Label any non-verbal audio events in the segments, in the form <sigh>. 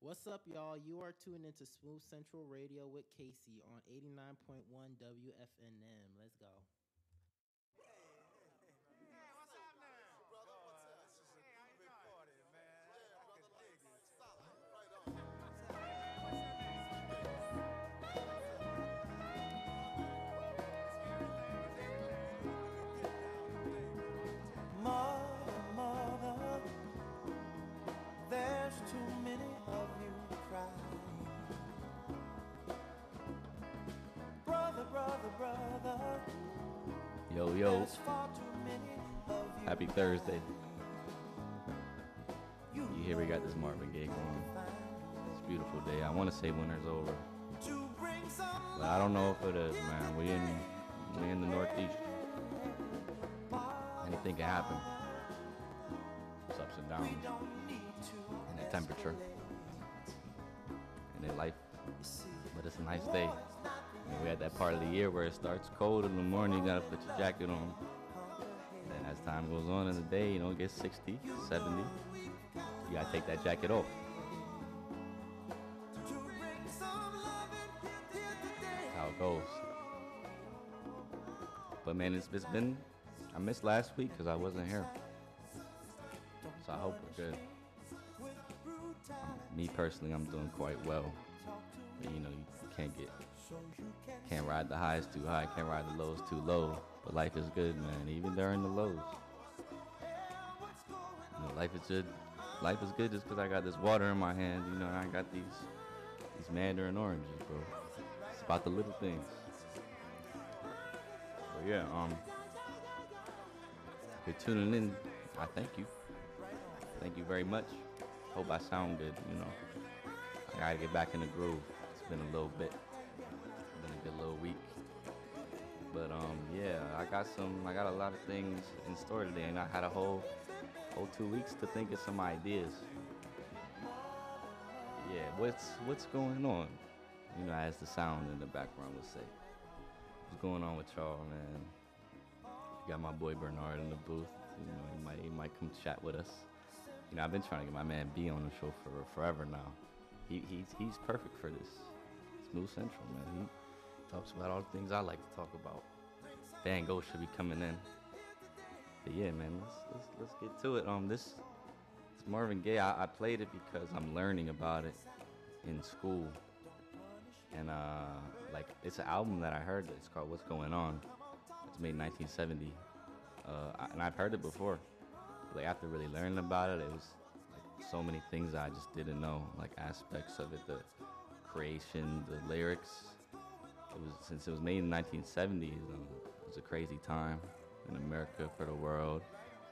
What's up, y'all? You are tuned into Smooth Central Radio with Casey on 89.1 WFNM. Let's go. Thursday. You hear we got this Marvin Gaye going. It's a beautiful day. I want to say winter's over, but I don't know if it is, man. We in we in the Northeast. Anything can happen. It's ups and downs in the temperature and in life. But it's a nice day. And we're at that part of the year where it starts cold in the morning. You gotta put your jacket on. As time goes on in the day, you know, it gets 60, 70. You gotta take that jacket off. That's how it goes. But man, it's, it's been. I missed last week because I wasn't here. So I hope we're good. Um, me personally, I'm doing quite well. But you know, you can't get, can't ride the highs too high, can't ride the lows too low. But life is good, man, even during the lows. You know, life is good. Life is good just because I got this water in my hand, you know, and I got these, these mandarin oranges, bro. It's about the little things. But yeah, um, if you're tuning in, I thank you. Thank you very much. Hope I sound good, you know. I gotta get back in the groove. It's been a little bit. But um yeah, I got some I got a lot of things in store today and I had a whole whole two weeks to think of some ideas. Yeah, what's what's going on? You know, as the sound in the background would say. What's going on with y'all, man? Got my boy Bernard in the booth. You know, he might he might come chat with us. You know, I've been trying to get my man B on the show for forever now. He he's he's perfect for this. Smooth Central, man. He talks about all the things I like to talk about. Van Gogh should be coming in. But yeah, man, let's let's let's get to it. Um, this this Marvin Gaye. I, I played it because I'm learning about it in school, and uh, like it's an album that I heard. It's called What's Going On. It's made in 1970, uh, and I've heard it before. Like after really learning about it, it was like so many things I just didn't know, like aspects of it, the creation, the lyrics. It was since it was made in 1970s. Um, it was a crazy time in America for the world.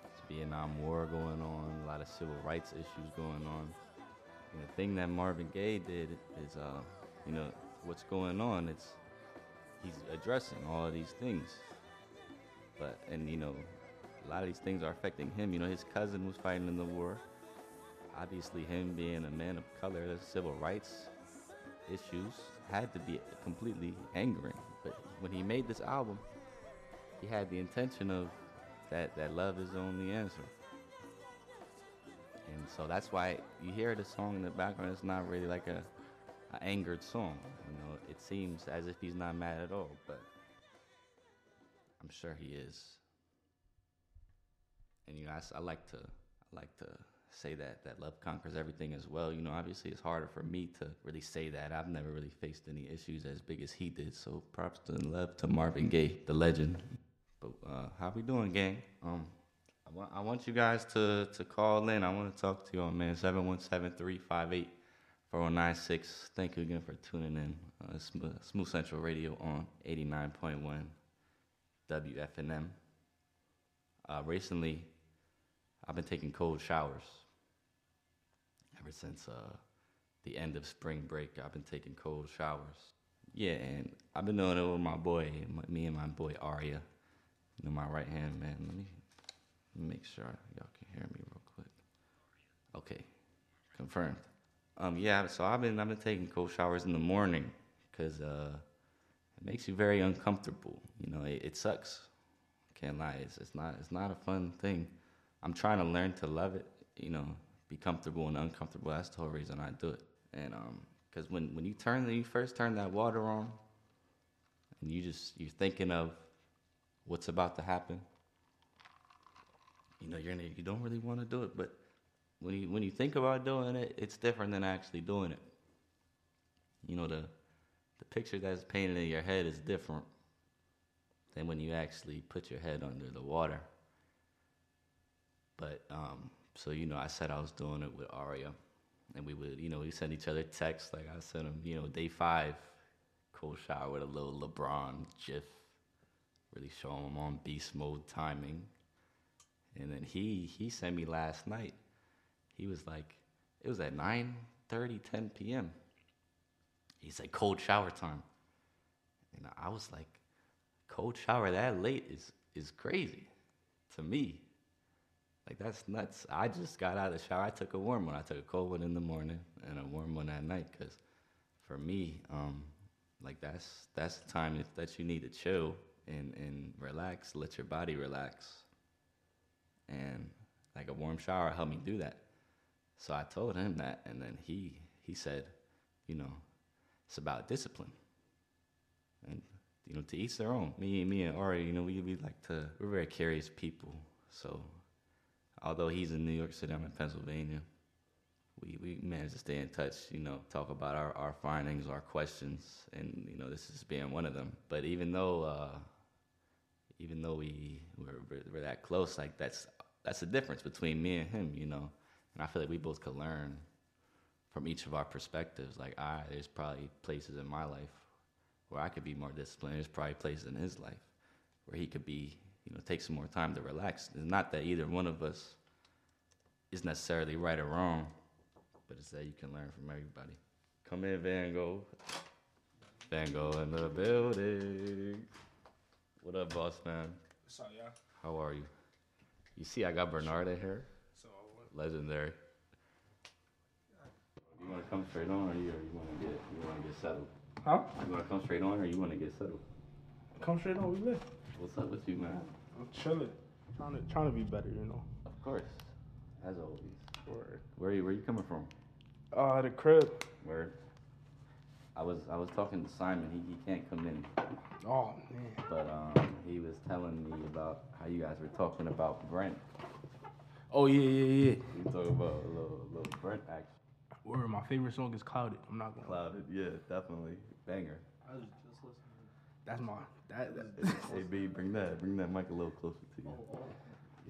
There's Vietnam War going on, a lot of civil rights issues going on. And the thing that Marvin Gaye did is, uh, you know, what's going on. It's he's addressing all of these things, but and you know, a lot of these things are affecting him. You know, his cousin was fighting in the war. Obviously, him being a man of color, the civil rights issues had to be completely angering. But when he made this album, he had the intention of that that love is the only answer. And so that's why you hear the song in the background. It's not really like a, a angered song. You know, it seems as if he's not mad at all, but I'm sure he is. And you know, I, I like to I like to say that that love conquers everything as well. You know, obviously it's harder for me to really say that. I've never really faced any issues as big as he did. So props to love to Marvin Gaye, the legend. But uh, how we doing, gang? Um, I want I want you guys to to call in. I want to talk to you, all, man. 717-358-4096. Thank you again for tuning in. Uh, Smooth, Central Radio on 89.1 WFNM. Uh, recently, I've been taking cold showers. Ever since uh, the end of spring break, I've been taking cold showers. Yeah, and I've been doing it with my boy, me and my boy Arya. You my right hand man. Let me, make sure y'all can hear me real quick. Okay, confirmed. Um, yeah, so I've been I've been taking cold showers in the morning because uh, it makes you very uncomfortable. You know, it, it sucks. Can't lie, it's, it's not it's not a fun thing. I'm trying to learn to love it. You know, be comfortable and uncomfortable. That's the whole reason I do it. and um, cause when when you turn when you first turn that water on, and you just you're thinking of what's about to happen. You know, you're it, you don't really want to do it, but when you when you think about doing it, it's different than actually doing it. You know, the the picture that's painted in your head is different than when you actually put your head under the water. But um, so you know, I said I was doing it with Aria, and we would, you know, we send each other texts. Like I sent him, you know, day five, cool shower with a little LeBron gif, really showing him on beast mode timing. And then he he sent me last night. He was like, it was at 9, 30, 10 p.m. He said cold shower time. And I was like, cold shower that late is is crazy to me. Like that's nuts. I just got out of the shower. I took a warm one. I took a cold one in the morning and a warm one at night. Cause for me, um, like that's that's the time that you need to chill and and relax. Let your body relax. And like a warm shower helped me do that. So I told him that, and then he he said, you know, it's about discipline. And you know, to each their own. Me, and me and Ari, you know, we we like to we're very curious people. So although he's in New York City, I'm in Pennsylvania. We we managed to stay in touch. You know, talk about our our findings, our questions, and you know, this is being one of them. But even though uh, even though we we're, we're, we're that close, like that's that's the difference between me and him. You know, and I feel like we both could learn from each of our perspectives. Like, I there's probably places in my life where I could be more disciplined. There's probably places in his life where he could be, you know, take some more time to relax. It's not that either one of us is necessarily right or wrong, but it's that you can learn from everybody. Come in, Van Gogh. Van Gogh in the building. What up, boss man? So yeah. How are you? You see, I got Bernard in here. So Legendary. You want to come straight on, or you, or you want to get you want to get settled? huh? You want to come straight on, or you want to get settled? Come straight on. We live. What's up with you, man? I'm chilling. Trying to trying to be better, you know. Of course, as always. Word. Where you where are you coming from? Uh, the crib. Where? I was I was talking to Simon. He, he can't come in, Oh man. but um he was telling me about how you guys were talking about Brent. Oh yeah, yeah, yeah. We talking about a little little Brent action. Word. My favorite song is Clouded. I'm not gonna. lie. Clouded, yeah, definitely banger. I was just listening. That's my that. that hey B, bring that bring that mic a little closer to you.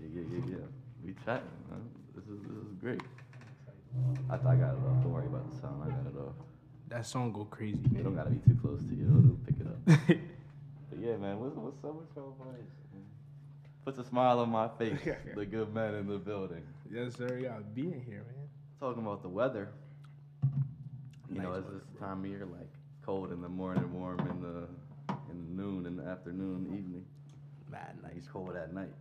Yeah, yeah, yeah, yeah. We chatting, man. This is this is great. I thought I got it off. Don't worry about the sound. I got it off. That song go crazy, It don't gotta be too close to you. It'll, it'll pick it up. <laughs> but yeah, man. What's what's up with your voice? Puts a smile on my face. <laughs> the good man in the building. yes, sir. Y'all being here, man. Talking about the weather. You know, Nice it's weather, this time of year, like cold in the morning, warm in the in the noon, in the afternoon, evening. Mad Nice cold at night.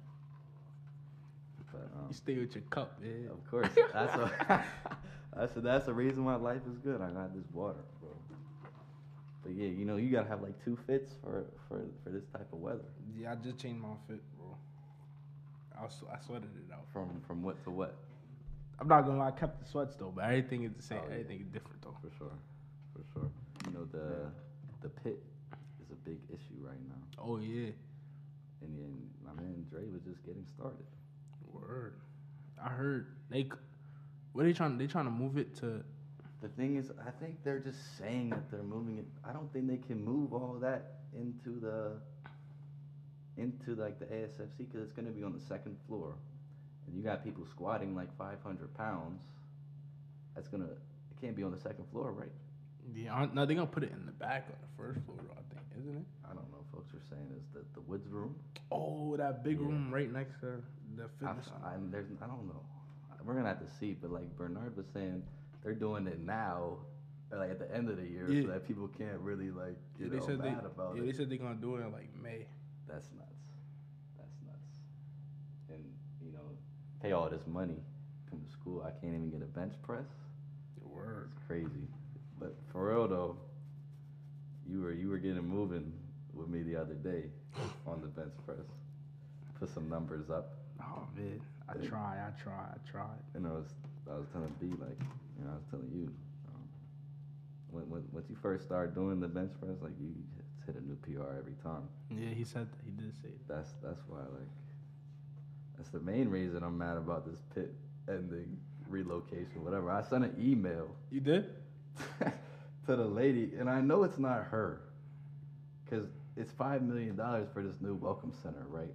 But um, You stay with your cup, man. Of course. <laughs> That's a, that's a, that's the reason why life is good. I got this water, bro. But yeah, you know, you gotta have like two fits for for for this type of weather. Yeah, I just changed my fit, bro. I was, I sweated it out. From from what to what? I'm not gonna lie, I kept the sweats though, but everything is the same. Oh, yeah. Everything is different though. For sure, for sure. You know the the pit is a big issue right now, Oh yeah. and then my man Dre was just getting started. Word. I heard they. What are they trying? They trying to move it to. The thing is, I think they're just saying that they're moving it. I don't think they can move all that into the into like the ASFC because it's going to be on the second floor, and you got people squatting like 500 pounds. That's gonna. It can't be on the second floor, right? Yeah, I- no, they're gonna put it in the back on the first floor, I think, isn't it? I don't know. Folks are saying is that the woods room. Oh, that big Yeah. room right next to the I, fitness. I, there's, I don't know. We're gonna have to see. But like Bernard was saying, they're doing it now, or like at the end of the year, Yeah. so that people can't really like yeah, get they all said they. mad about Yeah, it. they said they're gonna do it in like May. That's nuts. That's nuts. And you know, pay all this money, come to school. I can't even get a bench press. Word. It's crazy. But for real though, you were you were getting moving with me the other day <laughs> on the bench press. Put some numbers up, Oh man, I try, I try, I try. and I was I was telling B like, you know, I was telling you, um, once you first start doing the bench press, like you just hit a new PR every time. Yeah, he said that. He did say that. That's that's why like that's the main reason I'm mad about this pit ending relocation, whatever. I sent an email You did? <laughs> to the lady, and I know it's not her, cause it's five million dollars for this new welcome center, right?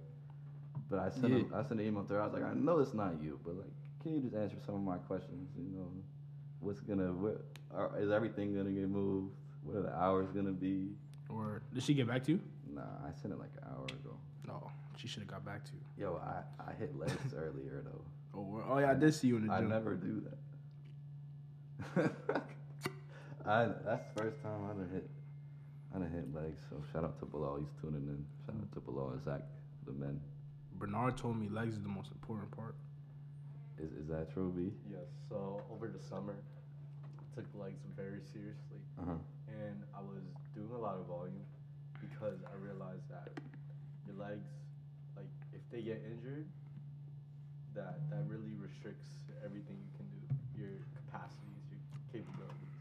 But I sent Yeah. a, I sent an email to her. I was like, I know it's not you, but like, can you just answer some of my questions? You know, what's gonna what are, is everything gonna get moved? What are the hours gonna be? Or did she get back to you? Nah, I sent it like an hour ago. No, she should have got back to you. Yo, I, I hit legs <laughs> earlier though. Oh, oh yeah, I did see you in the gym. I never do that. <laughs> I that's the first time I done hit I done hit legs. So shout out to Bilal, he's tuning in. Shout out to Bilal and Zach, the men. Bernard told me legs is the most important part. Is is that true, B? Yes. So over the summer, I took legs very seriously, Uh huh. and I was doing a lot of volume because I realized that your legs, like if they get injured, that that really restricts everything you can do, your capacities, your capabilities.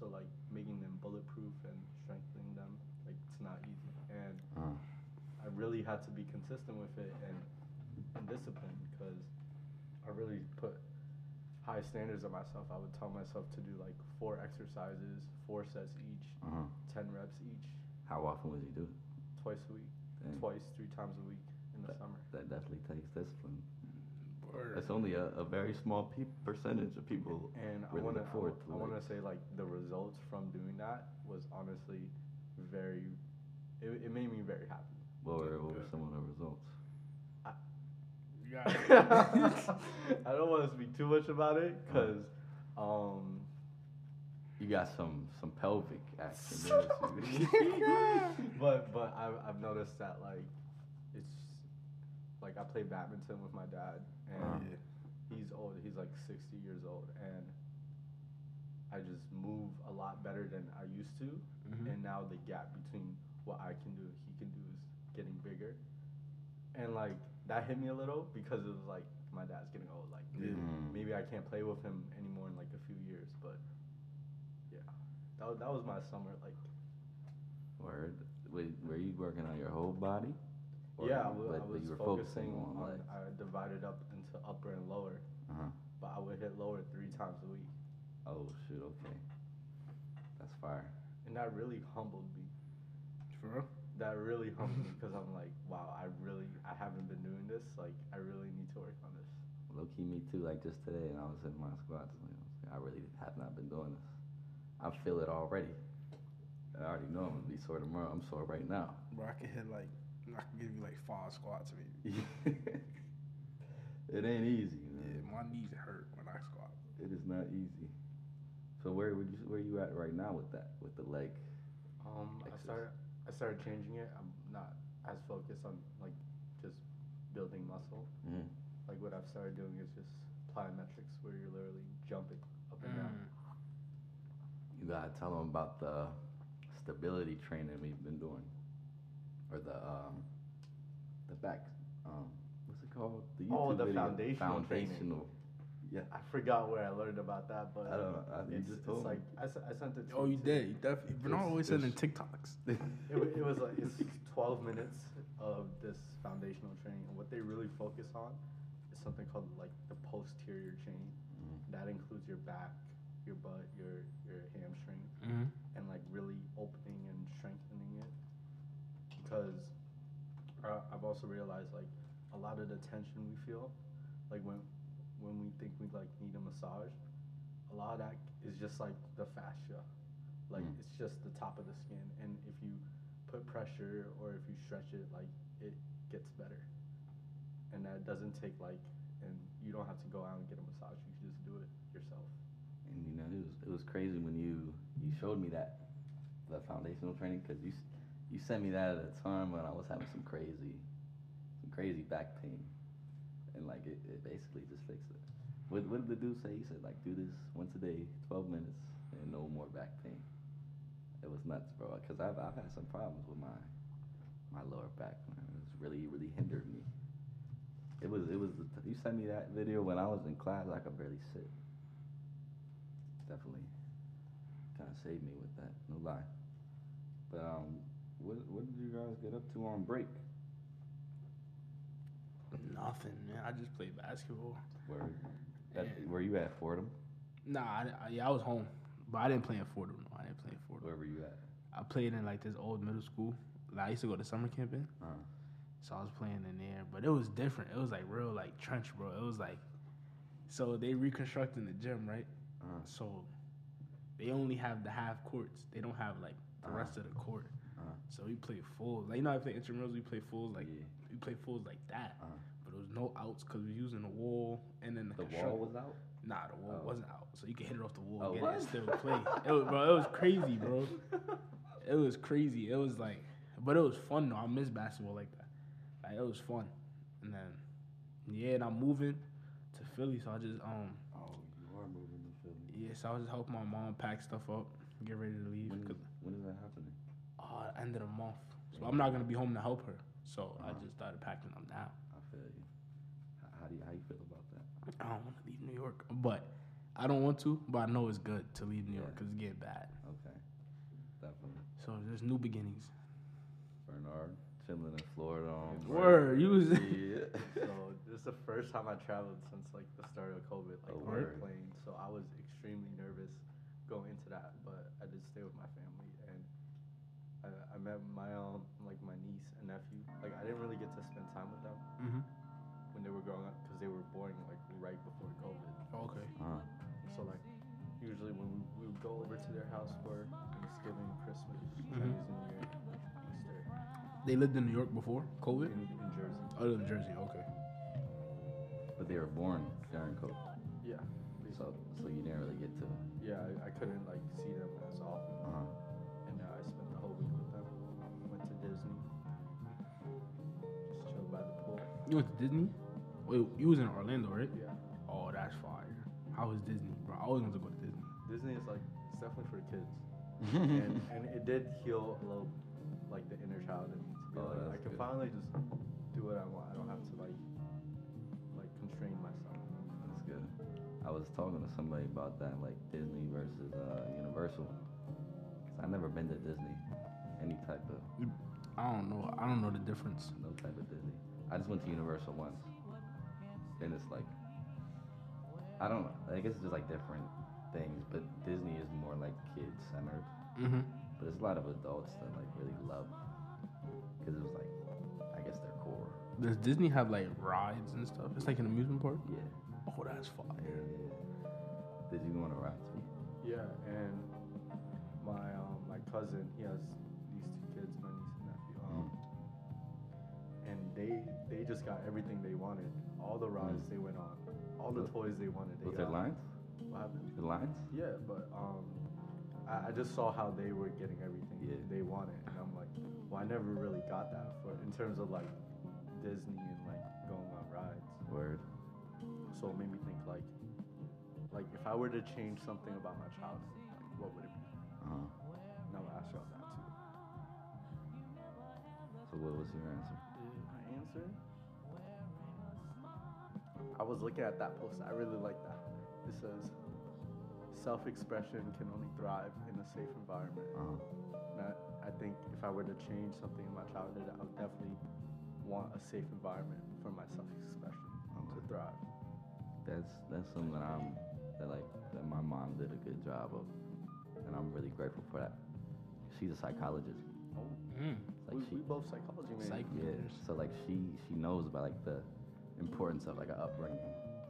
So like making them bulletproof and strengthening them, like it's not easy. And Uh, I really had to be consistent with it and, and disciplined because I really put high standards on myself. I would tell myself to do like four exercises, four sets each, uh huh. 10 reps each, How often was he do it? twice a week, Dang. twice, three times a week in the summer. That definitely takes discipline. Word. It's only a, a very small pe- percentage of people. And I want to look forward I want to say like the results from doing that was honestly very it, it made me very happy. What were, what were Good. some of the results? You. <laughs> I don't want to speak too much about it because um You got some some pelvic action. didn't <laughs> you? <laughs> but but I've, I've noticed that like it's like I play badminton with my dad and Uh-huh. he's old he's like 60 years old and I just move a lot better than I used to Mhm. and now the gap between what I can do getting bigger and like that hit me a little because it was like my dad's getting old like Yeah. Mm. maybe I can't play with him anymore in like a few years but yeah that was, that was my summer like Word. Wait, were you working on your whole body? Or yeah, I you- I but- but was you were focusing on on. legs. I divided up into upper and lower, Uh-huh. but I would hit lower three times a week, Oh shoot, okay. That's fire. and that really humbled me. For real? That really <laughs> humbled me because I'm like, wow, I really, I haven't been doing this. Like, I really need to work on this. Low key me too, like just today and I was in my squats. Like, I really have not been doing this. I feel it already. I already know I'm gonna be sore tomorrow. I'm sore right now. Bro, I can hit like I can give you like five squats maybe. <laughs> it ain't easy, Yeah, man. my knees hurt when I squat. It is not easy. So where would you where you at right now with that? With the leg? Um, I started, I started changing it. I'm not as focused on like just building muscle. Mm. Like what I've started doing is just plyometrics, where you're literally jumping up and down. You gotta tell them about the stability training we've been doing, or the um, the back um, what's it called? The Oh, the video. foundational training. Foundational. Yeah. I forgot where I learned about that, but I don't know. I, you it's, just it's told me. like I, s- I sent it. To Oh, you to- did. You definitely. Bernard It's- always sending TikToks. <laughs> It, wa- it was like it's 12 minutes of this foundational training, and what they really focus on is something called like the posterior chain. Mm. That includes your back, your butt, your your hamstring, Mm-hmm. and like really opening and strengthening it. Because uh, I've also realized like a lot of the tension we feel, like when when we think we like need a massage, a lot of that is just like the fascia, like Mm. it's just the top of the skin, and if you put pressure or if you stretch it, like it gets better, and that doesn't take like, and you don't have to go out and get a massage. You can just do it yourself. And you know, it was it was crazy when you you showed me that the foundational training because you you sent me that at a time when I was having some crazy some crazy back pain, and like it, it basically just fixed it. What what did the dude say? He said like do this once a day, twelve minutes, and no more back pain. It was nuts, bro. Because I've I've had some problems with my my lower back. Man. It was really really hindered me. It was it was you sent me that video when I was in class. I could barely sit. Definitely, kind of saved me with that. No lie. But um, what what did you guys get up to on break? Nothing, man. I just played basketball. Where at, Yeah. where you at Fordham? Nah, I, I- yeah, I was home, but I didn't play in Fordham. No, I didn't play in Fordham. Where were you at? I played in like this old middle school. that I used to go to summer camp in, Uh, so I was playing in there. But it was different. It was like real like trench, bro. It was like, so they reconstructing the gym, right? uh, So they only have the half courts. They don't have like the Uh-huh. rest of the court. Uh-huh. So we play full. Like you know, I play intramurals. We play fulls like Yeah. We play fulls like that. Uh-huh. But it was no outs because we were using the wall and then the, the wall was out. Nah, the wall Oh. wasn't out, so you could hit it off the wall, Oh, get it, what? and still play. It was, bro, it was crazy, bro. <laughs> It was crazy. It was like, but it was fun though. I miss basketball like that. Like it was fun. And then, yeah, and I'm moving to Philly, so I just um, Oh, you are moving to Philly. yeah, so I was just helping my mom pack stuff up, get ready to leave. When, when is that happening? uh, end of the month, so I'm not gonna be home to help her. So I Uh-huh. just started packing up now. I feel you. How, how do you how you feel about that? I don't want to leave New York, but I don't want to. But I know it's good to leave New York because it's getting bad. Okay, definitely. So there's new beginnings. Bernard chilling in Florida on. Word, you was Yeah. <laughs> <laughs> So this is the first time I traveled since like the start of COVID, like Oh, on a plane. So I was extremely nervous going into that, but I did stay with my family and I, I met my um like my niece and nephew. Like I didn't really get to spend time with them hmm when they were growing up because they were born like right before COVID. Okay. Uh-huh. So like usually when we, we would go over to their house for Thanksgiving, Christmas, Mhm. Chinese New Year, Easter They lived in New York before COVID. in, in Jersey. Oh, in Jersey. Okay. but they were born during COVID, Yeah. so so you didn't really get to. Yeah, I, I couldn't like You went to Disney? Wait, you was in Orlando, right? Yeah. Oh, that's fire. How was Disney, bro? I always wanted to go to Disney. Disney is like it's definitely for the kids. <laughs> and and it did heal a little like the inner child in me to be Oh, like I can good. finally just do what I want. I don't have to like like constrain myself. That's good. I was talking to somebody about that, like Disney versus uh, Universal. 'Cause I've never been to Disney, any type of I don't know. I don't know the difference. no type of Disney. I just went to Universal once, and it's like I don't know. I guess it's just like different things, but Disney is more like kid centered. Mm-hmm. But there's a lot of adults that like really love because it was like I guess their core. Does Disney have like rides and stuff? It's like an amusement park. Yeah. Oh, that's fire. yeah. Did you go on a ride too? Yeah, and my um my cousin he has they they just got everything they wanted. All the rides they went on, all the Was- toys they wanted. They there got. lines? What happened? The lines? Yeah, but um, I, I just saw how they were getting everything Yeah. they wanted, and I'm like, well, I never really got that for in terms of like Disney and like going on rides. Word. So it made me think like, like if I were to change something about my childhood, like what would it be? Uh-huh. I'll ask y'all that too. So what was your answer? My answer. I was looking at that post. I really like that. It says, "Self-expression can only thrive in a safe environment." Uh-huh. And I, I think if I were to change something in my childhood, I would definitely want a safe environment for my self-expression to thrive. That's that's something that I'm that like that my mom did a good job of, and I'm really grateful for that. She's a psychologist. Oh, Mm. It's like we, she we both psychology majors. Psych. yeah, so like she she knows about like the importance of like an upbringing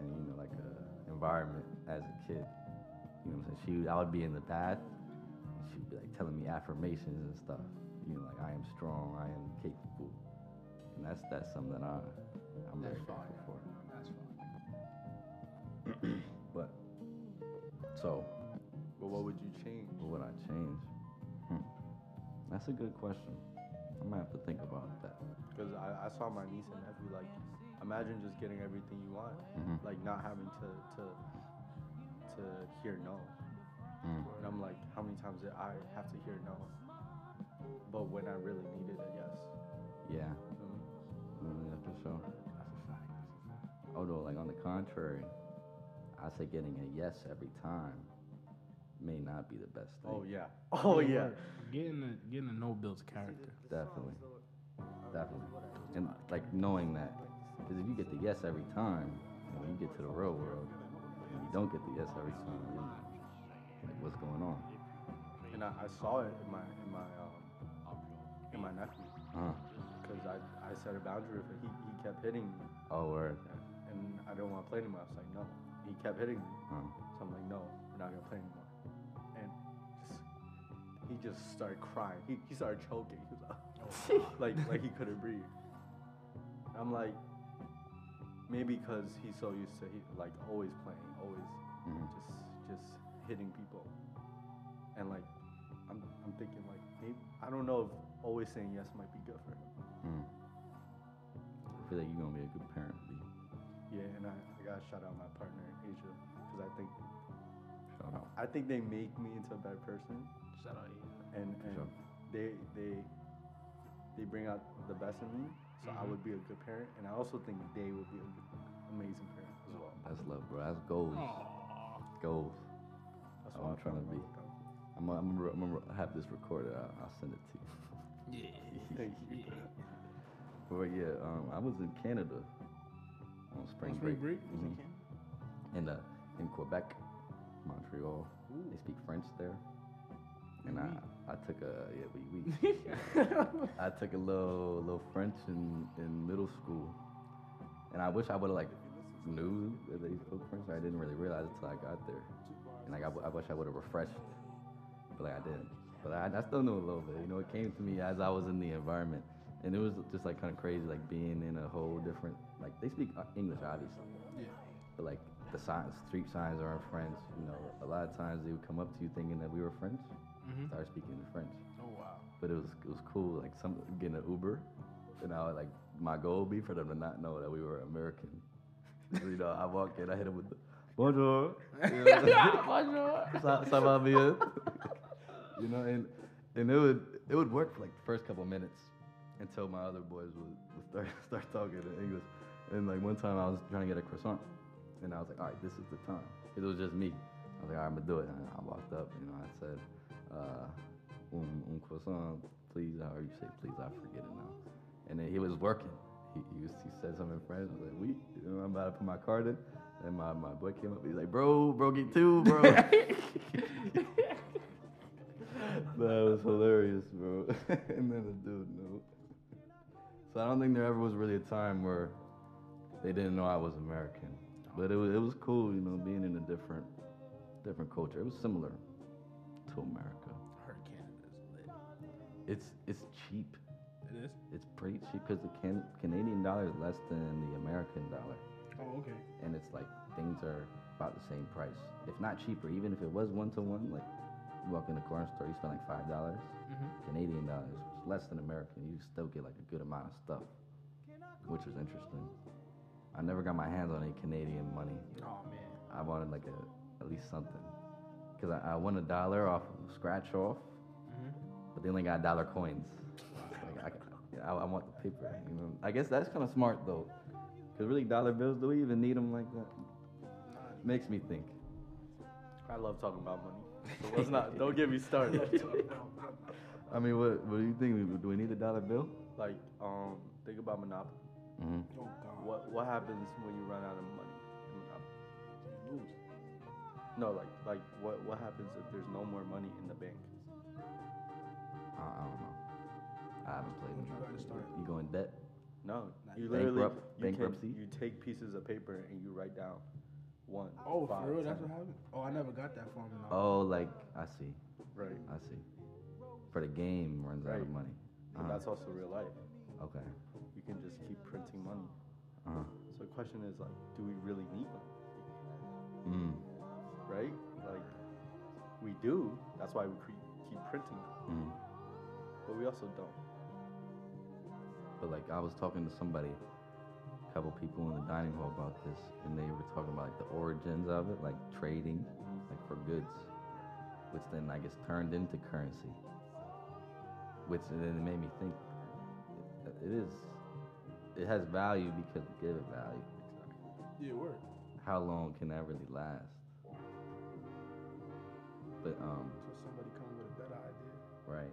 and you know like a environment as a kid. You know what I'm saying? She I would be in the bath, and she'd be like telling me affirmations and stuff. You know like I am strong, I am capable, and that's that's something that I I'm very That's fire. grateful for. That's fire. <clears throat> But so But what would you change? What would I change? Hmm. That's a good question. I'm gonna have to think about that. Because I, I saw my niece and nephew like, imagine just getting everything you want, Mhm. like not having to to to hear no. Mm. And I'm like, how many times did I have to hear no? But when I really needed a yes. Yeah, you know what I mean? Mm, yeah, for sure. That's a. That's a fact. Although, like on the contrary, I say getting a yes every time may not be the best thing. Oh yeah. Oh yeah. Getting to, getting to know Bill's character. Definitely. Definitely. And like knowing that, because if you get the yes every time, and when you get to the real world, and you don't get the yes every time, you know, like what's going on? And I, I saw it in my in my um in my nephew Uh, because I, I set a boundary with it. He, he kept hitting me oh, word. and I didn't want to play anymore. I was like no. He kept hitting me, Uh, so I'm like no, we're not gonna play anymore. He just started crying. He, he started choking. He was <laughs> <laughs> like like he couldn't breathe. I'm like maybe because he's so used to he, like always playing, always mhm. just just hitting people. And like I'm I'm thinking like maybe I don't know if always saying yes might be good for him. Mm. I feel like you're gonna be a good parent, B. Yeah, and I, I gotta shout out my partner Asia because I think Shout out. I think they make me into a better person, Shout out Asia. and and Sure. they they they bring out the best in me. So I Mhm. would be a good parent, and I also think they would be a good, amazing parent as well. That's love, bro. That's goals. Aw. Goals. That's what I'm trying to be. I'm gonna, I'm gonna, I'm gonna have this recorded. I'll, I'll send it to you. <laughs> Yeah. <laughs> Thank you. But yeah, um, I was in Canada on spring, On spring break? Mhm. in uh, in Quebec, Montreal. They speak French there, and I I took a yeah we we <laughs> I took a little little French in in middle school, and I wish I would have like knew that they spoke French. I didn't really realize it till I got there, and like I, I wish I would have refreshed, but like I didn't. But I, I still knew a little bit. You know, it came to me as I was in the environment, and it was just like kind of crazy, like being in a whole different like they speak uh, English obviously, Yeah. but like the signs, street signs are in French. You know, a lot of times they would come up to you thinking that we were French, Mhm. start speaking in French. Oh wow. But it was it was cool, like some getting an Uber, and I would, like my goal would be for them to not know that we were American. So, <laughs> you know, I walk in, I hit them with the bonjour, you know, <laughs> Bonjour. <laughs> ça, ça va bien, you know, and and it would it would work for like the first couple of minutes until my other boys would, would start start talking in English. And like one time I was trying to get a croissant, and I was like, all right, this is the time. It was just me. I was like, all right, I'm gonna do it. And I walked up, you know, I said, uh, un, un croissant, please. However you say please, I forget it now. And then he was working. He, he, was, he said something in French. I was like, we, you know, I'm about to put my card in. And my, my boy came up. He's like, bro, bro, get two, bro. <laughs> that was hilarious, bro. <laughs> and then the dude knew. So I don't think there ever was really a time where they didn't know I was American. But it was it was cool, you know, being in a different different culture. It was similar to America. Heard Canada's lit. It's it's cheap. It is. It's pretty cheap because the can, Canadian dollar is less than the American dollar, Oh okay. and it's like things are about the same price, if not cheaper. Even if it was one to one, like you walk in the corner store, you spend like five dollars. Mhm. Canadian dollars, which is less than American, you still get like a good amount of stuff, which was interesting. I never got my hands on any Canadian money. Oh man. I wanted like a at least something, cause I, I won a dollar off of scratch off, Mhm. but they only got dollar coins. Like, I, I, I want the paper. You know, I guess that's kind of smart though, cause really dollar bills, do we even need them like that? Makes me think. I love talking about money. So let's not. Don't get me started. <laughs> I mean, what what do you think? Do we need a dollar bill? like, um, think about Monopoly. hmm Oh god. What what happens when you run out of money No, like like what what happens if there's no more money in the bank? I, I don't know. I haven't played What you Monopoly. gotta start? You go in debt? No, Not you yet. literally Bankrupt- you bankruptcy? Can, you take pieces of paper and you write down one. Oh, five, for real? That's 10. what happened? Oh, I never got that from now. Oh, like I see, Right. I see. For the game runs out of Right. money. But Uh-huh. that's also real life. Okay. You can just keep printing money. Uh-huh. So the question is like, do we really need money? Mm. Right? Like, we do. That's why we cre- keep printing. Mm. But we also don't. But like I was talking to somebody, a couple people in the dining hall about this, and they were talking about like the origins of it, like trading, like for goods, which then I guess turned into currency. Which then it made me think, it- it is, it has value because we give it value. Yeah, word. How long can that really last? But um, Until somebody come with a better idea. right.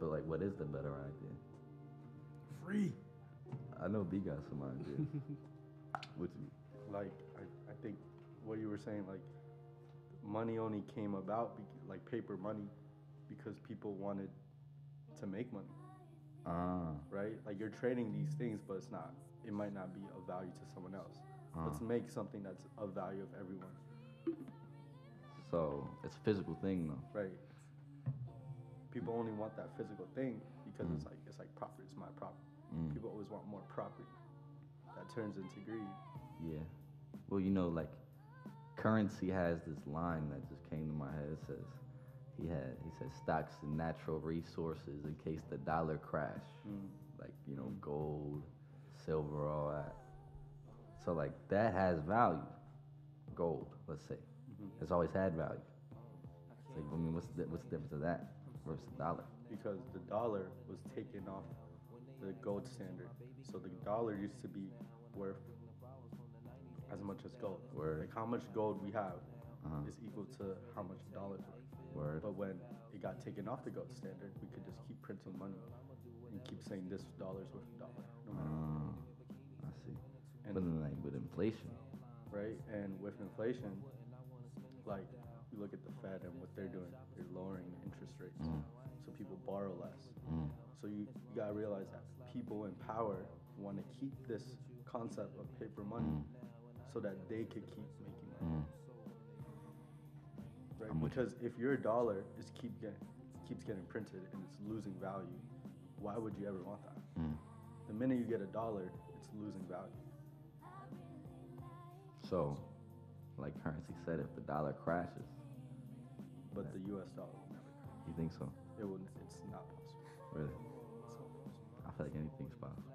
But like, what is the better idea? Free. I know B got some idea. <laughs> what you? like I, I think what you were saying like money only came about like paper money because people wanted to make money Ah, right like you're trading these things but it's not it might not be of value to someone else let's Ah. make something that's of value of everyone so it's a physical thing though. right people only want that physical thing because it's Mm. like it's like property it's my property Mm. people always want more property that turns into greed Yeah. Well, you know, like currency has this line that just came to my head. It says he had he said stocks and natural resources in case the dollar crash. Mm. Like, you know, gold, silver, all that. So like that has value. Gold, let's say. It's always had value. It's like, I mean, what's the, what's the difference of that versus the dollar? because the dollar was taken off the gold standard. So the dollar used to be worth as much as gold. Word. Like how much gold we have Uh-huh. is equal to how much the dollar is worth. Word. But when it got taken off the gold standard, we could just keep printing money and keep saying this dollar's worth a dollar, no matter Ah, I see. And- but then like with inflation, right? And with inflation, like you look at the Fed and what they're doing, they're lowering interest rates, Mm. so people borrow less. mm, So you, you gotta realize that people in power want to keep this concept of paper money Mm. so that they could keep making money, right? I'm with you. Because if your dollar is keep getting keeps getting printed and it's losing value, why would you ever want that? mm. The minute you get a dollar, it's losing value. So, like currency said, if the dollar crashes, But the U.S. dollar will never crash. you think so? It will. It's not possible. Really? I feel like anything's possible.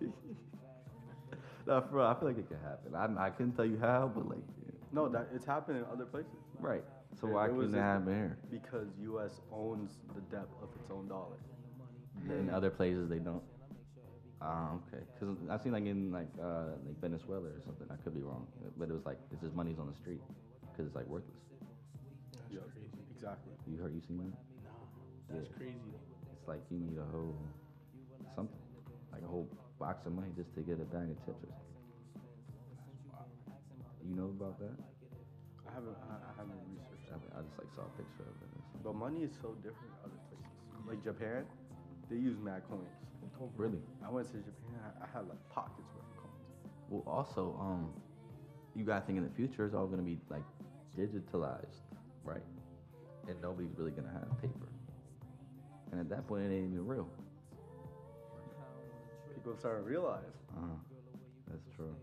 <laughs> <laughs> no, for real, I feel like it could happen. I, I couldn't tell you how, but like, yeah. No, that it's happened in other places right. So why couldn't it happen here? because U.S. owns the debt of its own dollar. In other places they don't. Ah, okay. Because I've seen like in like uh, like Venezuela or something. I could be wrong, but it was like it's just money's on the street because it's like worthless. That's Yeah, exactly. You heard you seen that? No, that's Yeah. crazy. It's like you need a whole something, like a whole box of money just to get a bag of chips or something. You know about that? I haven't. I, I haven't researched I, that. I just like saw a picture of it. Or. But money is so different in other places. Like Japan, they use mad coins. Really? I went to Japan. I, I had like pockets worth of coins. Well, also, um, you gotta think in the future it's all gonna be like digitalized, right? And nobody's really gonna have paper. And at that point, it ain't even real. People starting to realize Uh, that's true.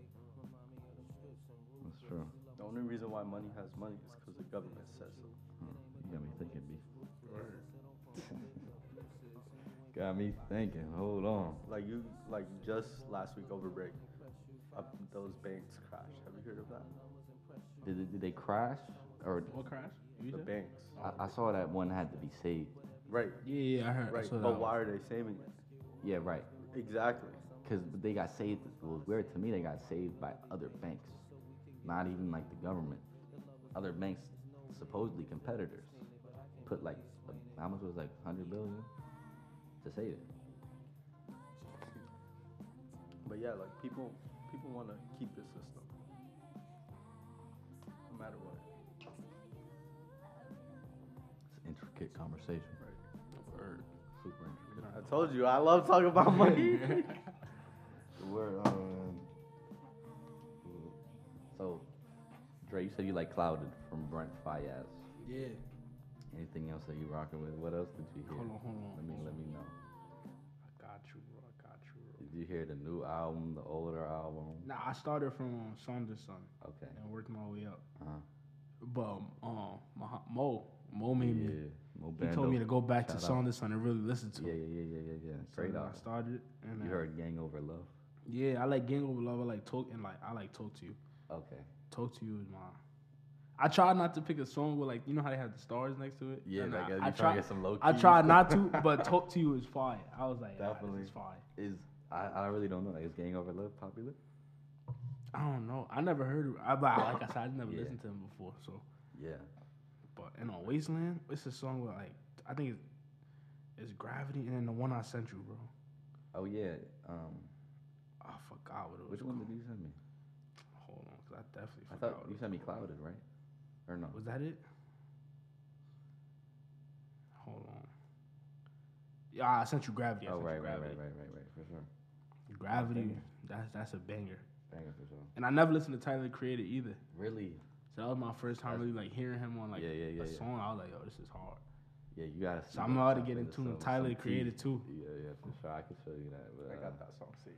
That's true. the only reason why money has money is because the government says so. Huh. You got me thinking, got me thinking. Hold on. Like you, like just last week over break, up those banks crashed. Have you heard of that? Did, they- did they crash? Or What crash? You The said? banks, I, I saw that one had to be saved. right? Yeah, yeah, I heard. I Right. saw that But one. why are they saving it? Yeah, right. Exactly. Because they got saved. It was weird to me. They got saved by other banks, not even like the government. Other banks, supposedly competitors, put like a- how much was it, like hundred billion to save it. But yeah, like people, people want to keep this system, no matter what. It's an intricate conversation. Right. Word. Super intricate. I told you, I love talking about money. <laughs> Word. Um, so, Dre, you said you like Clouded from Brent Faiyaz. Yeah. Anything else that you rocking with? What else did you hear? Hold on, hold on. Let me let me know. I got you, bro. I got you, bro. Did you hear the new album, the older album? Nah, I started from um, Sonder Son Okay. and worked my way up. Uh-huh. But um, Mah- Mo, Mo made me. Yeah. Mo He told me to go back to Shout out. Sonder Son and really listen to Yeah, it. yeah, yeah, yeah, yeah, yeah. So Great then I started, and You uh, heard Gang Over Love? Yeah, I like Gang Over Love. I like talk and like I like Talk to You. Okay. Talk to You is my. I tried not to pick a song with like you know how they have the stars next to it. Yeah, And like, I, you I to get some low I key tried <laughs> not to, but Talk to You is fine. I was like, Definitely. Definitely. this is I, I really don't know. Like, is Gang Over Love popular? I don't know. I never heard. I, but like I said, I never Yeah. listened to him before. So Yeah. But and on Wasteland, it's a song with like I think it's, it's Gravity and then the one I sent you, bro. Oh yeah. Um, I forgot what it was. which one called. did you send me? Hold on, cause I definitely I forgot. thought you sent me Clouded, right? Or no? Was that it? Hold on. Yeah, I sent you Gravity. I Oh sent right, right, right, Gravity. right, right, right, for sure. Gravity. That's that's a banger. Banger for sure. And I never listened to Tyler the Creator either. Really? So that was my first time That's- really like hearing him on like Yeah, yeah, yeah, a yeah. song. I was like, yo, this is hard. Yeah, you gotta. So I'm that about to get into in tune with Tyler, some the Creator, too. Yeah, yeah, for sure. I can show you that. But, I uh, got that song. See,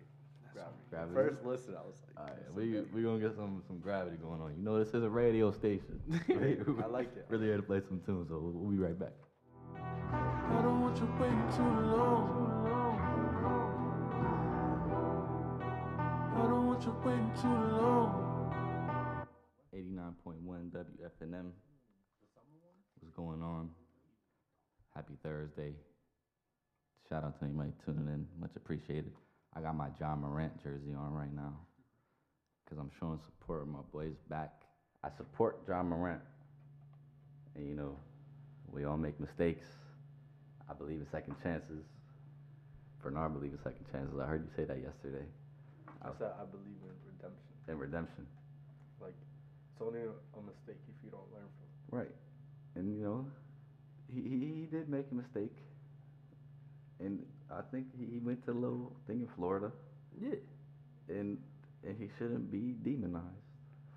gravity. Gravity. First listen, I was like, All right, we good. we gonna get some some gravity going on. You know, this is a radio station. <laughs> <laughs> I like it. Really here to play some tunes, so we'll, we'll be right back. I don't want you waiting too long. I don't want you waiting too long. 89.1 WFNM. What's going on? Happy Thursday. Shout out to anybody tuning in. Much appreciated. I got my Ja Morant jersey on right now because I'm showing support. Of my boy's back. I support Ja Morant. And you know, we all make mistakes. I believe in second chances. Bernard believes in second chances. I heard you say that yesterday. I said I believe in redemption. In redemption. Like it's only a, mistake if you don't learn from it. Right. And you know, he, he, he did make a mistake. And I think he, went to a little thing in Florida Yeah. and and he shouldn't be demonized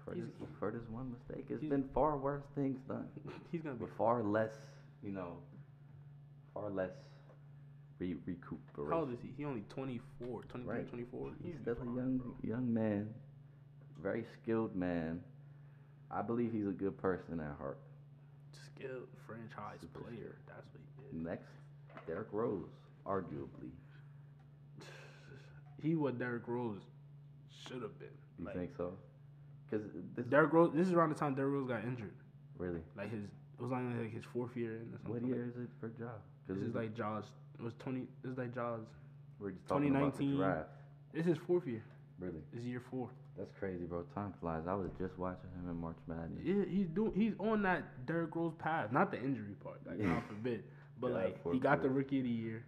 for He's- this for this one mistake. It's been far worse things done. <laughs> He's gonna be With far less, you know, far less re- recuperation. How old is he? He only 24, 23, Right. 24. He's be still a young bro. young man, very skilled man. I believe he's a good person at heart. skilled franchise Super player. That's what he is. Next, Derrick Rose, arguably. He what Derrick Rose should have been. You Like, think so? Because this Derrick Rose. This is around the time Derrick Rose got injured. really. Like his, it was only like his fourth year in or something. What year is it for Ja? This is like Jaws. It was twenty. This is like Jaws. we're just talking about the 2019. draft. This is his fourth year. Really, This is year four. that's crazy, bro. Time flies. I was just watching him in March Madness. Yeah, he's doing. He's on that Derrick Rose path. Not the injury part. Like God forbid. But Yeah, like he got the rookie of the year.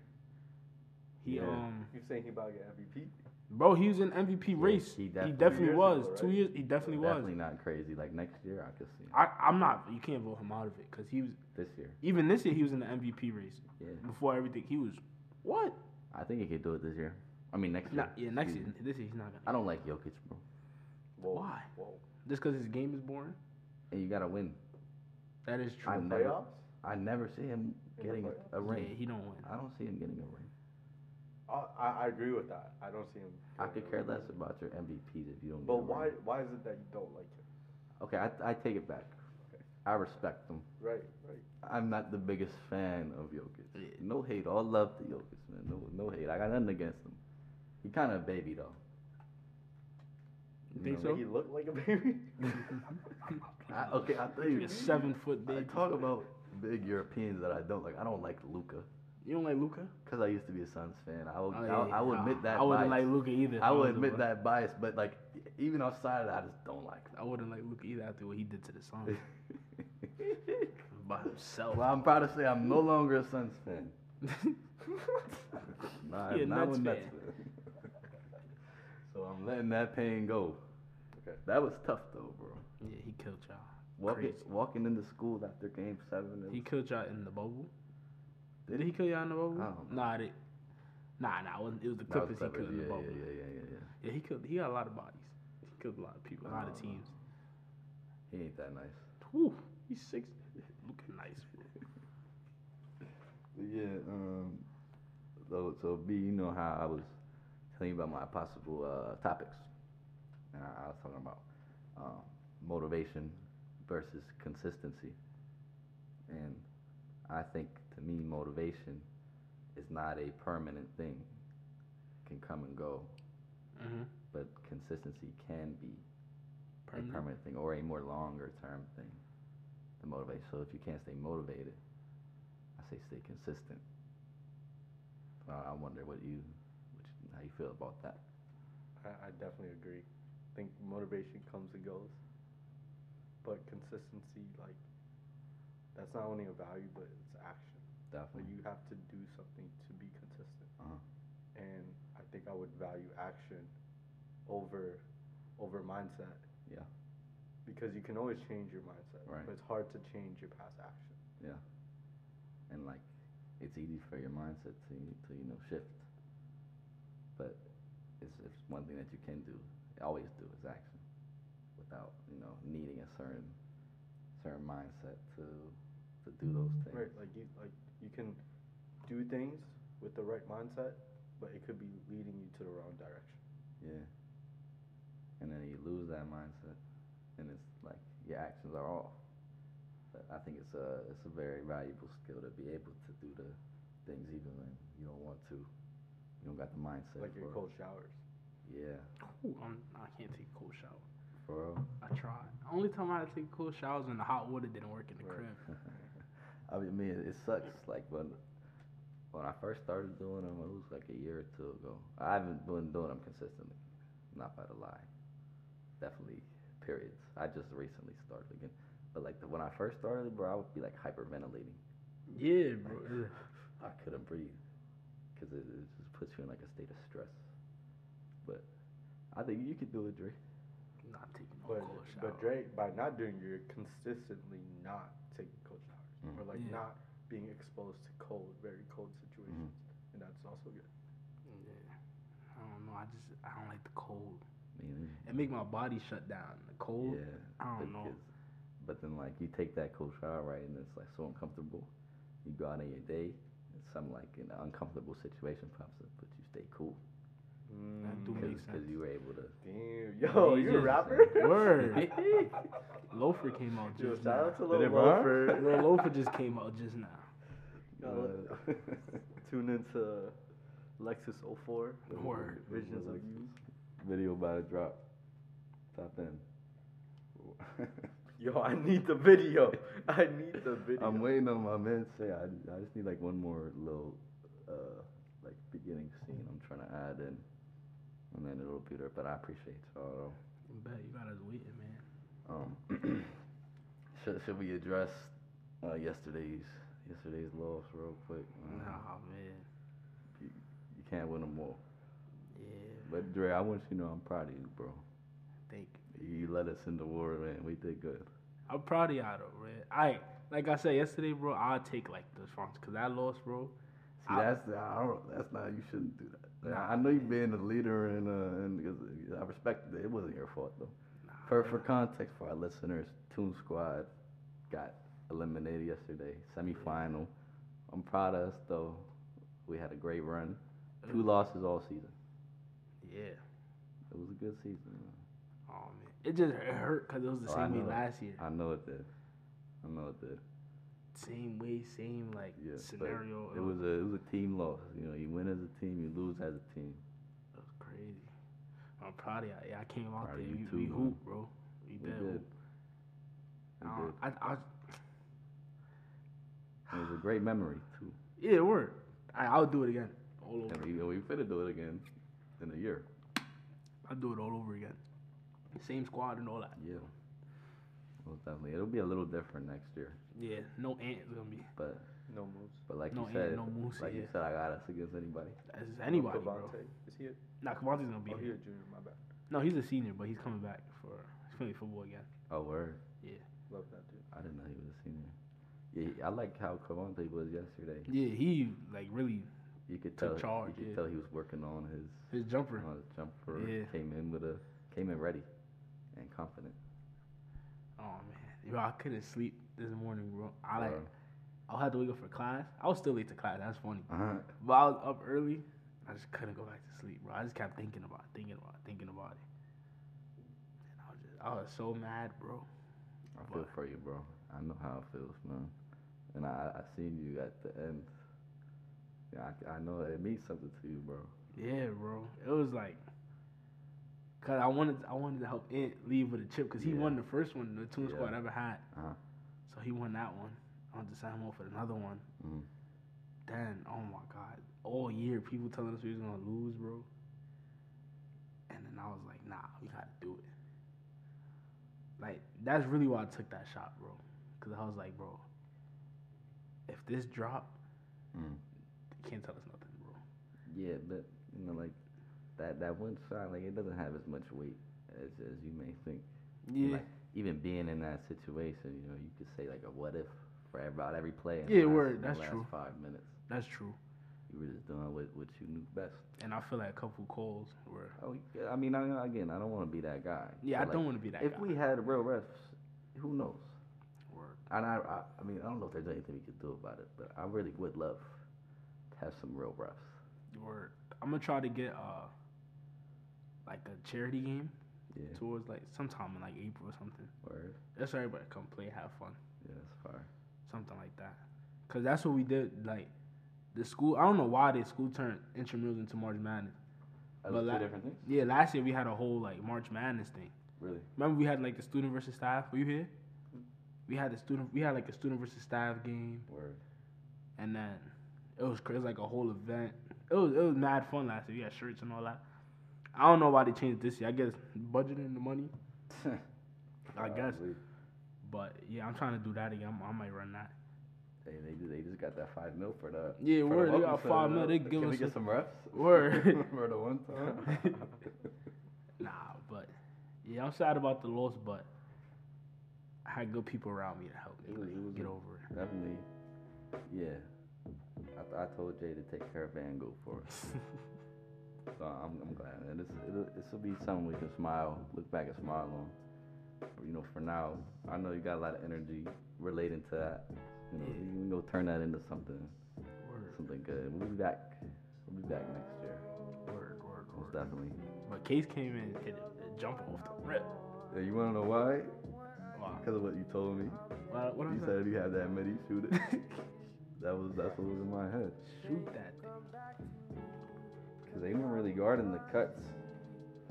He Yeah. um, You saying he about to get MVP? bro, he was in MVP race. he He definitely- definitely, was. ago, Two years. He definitely was. Definitely not crazy. Like next year, I could see him. I, I'm not. You can't vote him out of it because he was this year. even this year he was in the MVP race Yeah, before everything. He was what? I think he could do it this year. I mean next year. Not, yeah, next year. Excuse me. This year he's not gonna. I don't like Jokic, bro. Whoa. Why? Whoa. Just because his game is boring. And you gotta win. That is true. I never- I never see him getting a, a ring. Yeah, he don't win. I don't see him getting a ring. I, I I agree with that. I don't see him. I could care ring. less about your MVPs if you don't. But get a why ring. why is it that you don't like him? Okay, I, I take it back. I respect him. Right, right. I'm not the biggest fan of Jokic. No hate, all love to Jokic, man. No, no hate. I got nothing against him. He kind of a baby though. You think know, so? He look like a baby. <laughs> I, okay, I'll tell you. Like a seven foot I big. talk about big Europeans that I don't like. I don't like Luka You don't like Luka? because I used to be a Suns fan. I will, Oh, I, yeah, I will nah, admit that. I wouldn't bias. like Luka either. I will admit that bias, but like even outside of that, I just don't like I wouldn't like Luka either after what he did to the Suns him. <laughs> by himself. well, I'm proud to say I'm no longer a Suns fan. <laughs> a I'm not Nets fan. so I'm letting that pain go. Okay. That was tough though, bro. yeah, he killed y'all. Walking, walking into school after Game Seven. He killed y'all in the bubble. Did he kill y'all in the bubble? I don't know. Nah, they, nah, nah. It, it was the Clippers he killed in yeah, the bubble. yeah, yeah, yeah, yeah, yeah. He killed. He got a lot of bodies. He killed a lot of people, a lot of teams. He ain't that nice. Whew, he's six. <laughs> Looking nice. bro. Yeah, um, so so B, you know how I was telling you about my possible uh, topics, and I, I was talking about um, motivation versus consistency, and I think to me motivation is not a permanent thing; it can come and go, Mm-hmm. but consistency can be Permanent? a permanent thing or a more longer term thing. The motivation. So if you can't stay motivated, I say stay consistent. Uh, I wonder what you, what you, how you feel about that. I, I definitely agree. I think motivation comes and goes, but consistency, like that's not only a value, but it's action. Like Definitely. you have to do something to be consistent. Uh-huh. And I think I would value action over over mindset. Yeah. Because you can always change your mindset, Right. but it's hard to change your past action. Yeah. And like, it's easy for your mindset to to you know shift, but it's it's one thing that you can do, always do is action, without you know needing a certain certain mindset to to do those things. Right. Like you like you can do things with the right mindset, but it could be leading you to the wrong direction. Yeah. And then you lose that mindset, and it's like your actions are off. But I think it's a it's a very valuable skill to be able to do the things even when you don't want to. You don't got the mindset. like your for it. cold showers. Yeah, Ooh, I'm, I can't take a cold shower. for real. I tried. Only time I had to take cold showers when the hot water didn't work in the Right. crib. <laughs> I mean, man, it sucks. Like when when I first started doing them, it was like a year or two ago. I haven't been doing them consistently. Not by the lie. Definitely periods. I just recently started again. But like the, when I first started, bro, I would be like hyperventilating. Yeah, bro. <laughs> I couldn't breathe because it, it just puts you in like a state of stress. But I think you could do it, Dre. Not taking no But cold shower. but Drake, by not doing, it, you're consistently not taking cold showers Mm. or like Yeah. not being exposed to cold, very cold situations, and that's also good. Yeah. I don't know. I just I don't like the cold. I mean, It make my body shut down. The cold. yeah. I don't know. But then like you take that cold shower, right, and it's like so uncomfortable. You go out in your day, and some like an uncomfortable situation pops up, but you stay cool That do because make sense. you were able to. Damn, <laughs> yo, He you a rapper? Word. <laughs> Loafer came out Yo, just shout now. out to Did Lil it rhyme? Loafer. Lil Loafer just came out just now. Uh, <laughs> Tune into Lexus 04. Word. Visions of you. Video about to drop. Top in. <laughs> Yo, I need the video. I need the <laughs> video. I'm waiting on my man to say I, I just need like one more little uh like beginning scene I'm trying to add in and then it'll be there. But I appreciate y'all Bet you got us waiting, man. Um <clears throat> should should we address uh yesterday's yesterday's loss real quick? Um, Nah, man. you, you can't win them all. Yeah. But Dre, I want you to know I'm proud of you, bro. Thank You led us in the war, man. We did good. I'm proud of y'all though, man. I like I said yesterday, bro. I'll take like the response because I lost, bro. See, I- that's the, I don't, that's not. You shouldn't do that. Like, I I know you being a leader and uh, and I respect it. It wasn't your fault though. For for context for our listeners, Toon Squad got eliminated yesterday, semifinal. I'm proud of us though. We had a great run. Two mm-hmm. losses all season. Yeah. It was a good season. Oh man, it just it hurt because it was the Oh, same way last year. I know it did. I know it did. Same way, same like Yeah, scenario. It was a it was a team loss. You know, you win as a team, you lose as a team. It was crazy. I'm proud of y'all. Yeah, I came out Proud there. you too, we hoop, bro. We, We did. did. We I, did. I, I, It was a great memory too. yeah, it worked. I, I'll do it again, all over. And we we finna do it again in a year. I'll do it all over again. Same squad and all that. Yeah. Most definitely. It'll be a little different next year. Yeah, no ant is gonna be. But No moves. but like No you said, no Moose, like you yeah. said, I got us against anybody. That's just anybody, bro. Cavante. Is he a, Nah, Cavante's gonna be oh, he here. a junior, my bad. No, he's a senior, but he's coming back for he's playing football again. Oh word. Yeah. Love that dude. I didn't know he was a senior. Yeah, I like how Cavante was yesterday. Yeah, he like really You could Took tell charge, you could yeah. tell he was working on his his jumper. on his jumper. Yeah. Came in with a came in ready and confident. Oh man, yo, I couldn't sleep this morning, bro. I like Bro. I had to wake up for class. I was still late to class. That's funny. Uh-huh. But I was up early. I just couldn't go back to sleep, bro. I just kept thinking about it, thinking about it, thinking about it. And I was just, I was so mad, bro. I feel But- for you, bro. I know how it feels, man. And I I seen you at the end. Yeah, I, I know it means something to you, bro. Yeah, bro. It was like, cause I wanted I wanted to help Ant leave with a chip, cause he Yeah. won the first one the Toon Yeah. Squad ever had. Uh-huh. So he won that one. Wanted to sign him for another one. Mhm. Then, oh my God, all year people telling us we was gonna lose, bro. And then I was like, nah, we gotta do it. Like that's really why I took that shot, bro. Cause I was like, bro, if this drop, Mm. they can't tell us nothing, bro. Yeah, but you know, like that that one shot, like it doesn't have as much weight as as you may think. Yeah, Like, even being in that situation, you know, you could say like a what if for about every play. Yeah, the last, word, that's last true. Five minutes, that's true. you were just doing what what you knew best. And I feel like a couple calls were. Oh, yeah, I mean, I, again, I don't want to be that guy. Yeah, I like, don't want to be that guy. If guy. we had real refs, who knows? Word. And I, I, I mean, I don't know if there's anything we could do about it, but I really would love to have some real refs. Word. I'm gonna try to get uh like a charity game Yeah, towards like sometime in like April or something. word. That's everybody come play, have fun, Yeah, that's fire. Something like that. Cause that's what we did. Like the school, I don't know why the school turned intramurals into March Madness. But two la- different things. Yeah, last year we had a whole like March Madness thing. Really? Remember we had like the student versus staff. Were you here? We had the student. We had like a student versus staff game, Word. and then it was crazy, like a whole event. It was it was mad fun last year. We had shirts and all that. I don't know why they changed this year. I guess budgeting the money. <laughs> I guess. But yeah, I'm trying to do that again. I'm, I might run that. Hey, they just, they just got that five mil for the. Yeah, for the they got five mil, they give Can us we get some- refs? <laughs> Word. for the one time. <laughs> <laughs> Nah, but yeah, I'm sad about the loss, but I had good people around me to help me It was- like, it was get a- over it. Definitely. Yeah. I, I told Jay to take care of Van Gogh for us. so I'm, I'm glad. And this it'll, this will be something we can smile, look back and smile on. You know, for now, I know you got a lot of energy relating to that. You know, Yeah. you can go turn that into something, Word, something good. We'll be back. We'll be back next year, word, word, most word. definitely. But Case came in, hit a, a jumper off the rip. Yeah, you wanna know why? Wow. Because of what you told me. What, what You said if you had that many, shoot it. <laughs> that was that's what was in my head. Shoot that thing. Cause they weren't really guarding the cuts.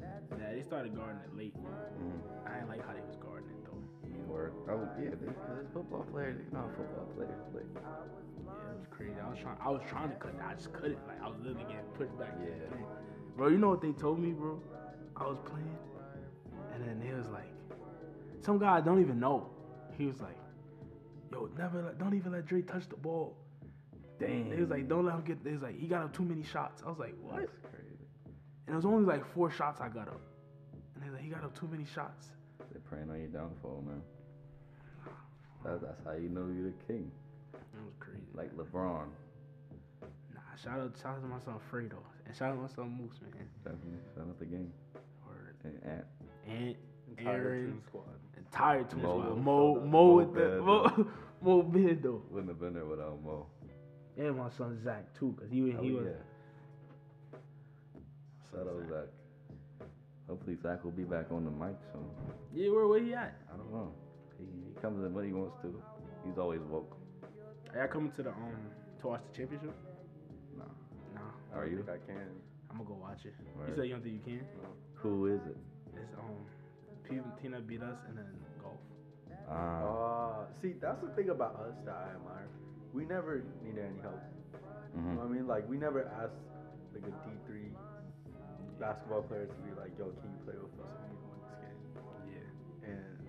Yeah, they started guarding it late. Mm. I didn't like how they was guarding it though. Or oh yeah, they, cause it's football players. You know how football players play. Yeah, it was crazy. I was trying. I was trying to cut that. I just couldn't. Like I was literally getting pushed back. Yeah. Bro, you know what they told me, bro? I was playing, and then they was like, some guy I don't even know. He was like, "Yo, never, let, don't even let Dre touch the ball." Dang. He was like, "Don't let him get." He was like, "He got up too many shots." I was like, "What?" That's crazy. And it was only like four shots I got up, and they was like, "He got up too many shots." They're praying on your downfall, man. That's, that's how you know you're the king. That was crazy. Like LeBron. Nah, shout out, shout out to my son Fredo, and shout out to my son Moose, man. Definitely. Shout out the game. Word. And Ant. And Entire Aaron. team squad. Entire team Mo, squad. Mo, Mo, shout out. Mo Mo with the Mo, <laughs> Mo bid though, Wouldn't have been there without Mo. and my son Zach too, cause he was Oh, he was. yeah. Shout out Zach. Hopefully Zach will be back on the mic soon. Yeah, where where he at? I don't know. He, he comes in when he wants to. He's always woke. Are y'all coming to the um to watch the championship? No. Nah, I Are don't you? think I can. I'm gonna go watch it. Word. You said you don't think you can? Who is it? It's um, P- Tina beat us and then golf. Ah. Uh, see, that's the thing about us that I admire. We never needed any help. You mhm. know what I mean? Like, we never asked like a D3 basketball players to be like, yo, can you play with us? We need to win this game. Yeah, And